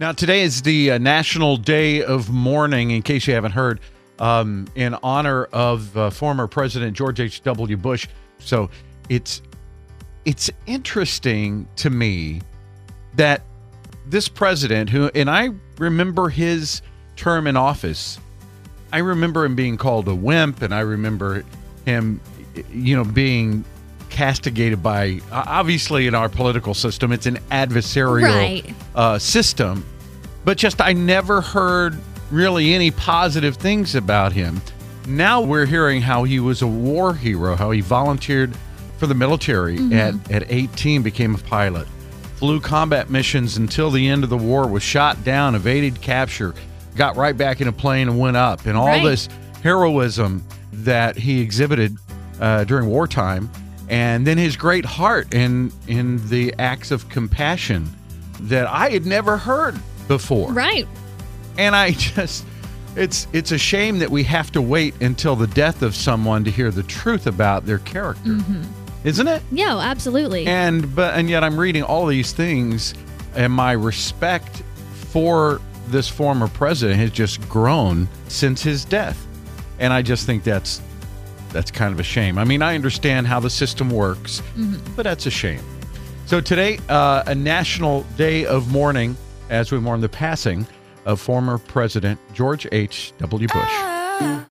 Now, today is the uh, National Day of Mourning, in case you haven't heard, um, in honor of uh, former President George H.W. Bush. So it's it's interesting to me that this president, who and I remember his term in office, I remember him being called a wimp, and I remember him, you know, being castigated by obviously in our political system it's an adversarial Right. uh, system but just i never heard really any positive things about him now we're hearing how he was a war hero how he volunteered for the military at, at 18 became a pilot flew combat missions until the end of the war was shot down evaded capture got right back in a plane and went up and all Right. this heroism that he exhibited uh, during wartime, and then his great heart in in the acts of compassion that I had never heard before. Right. And I just it's it's a shame that we have to wait until the death of someone to hear the truth about their character. Mm-hmm. Isn't it? Yeah, absolutely. And but and yet I'm reading all these things and my respect for this former president has just grown since his death. And I just think that's that's kind of a shame. I mean, I understand how the system works, but that's a shame. So today, uh, a national day of mourning as we mourn the passing of former President George H. W. Bush.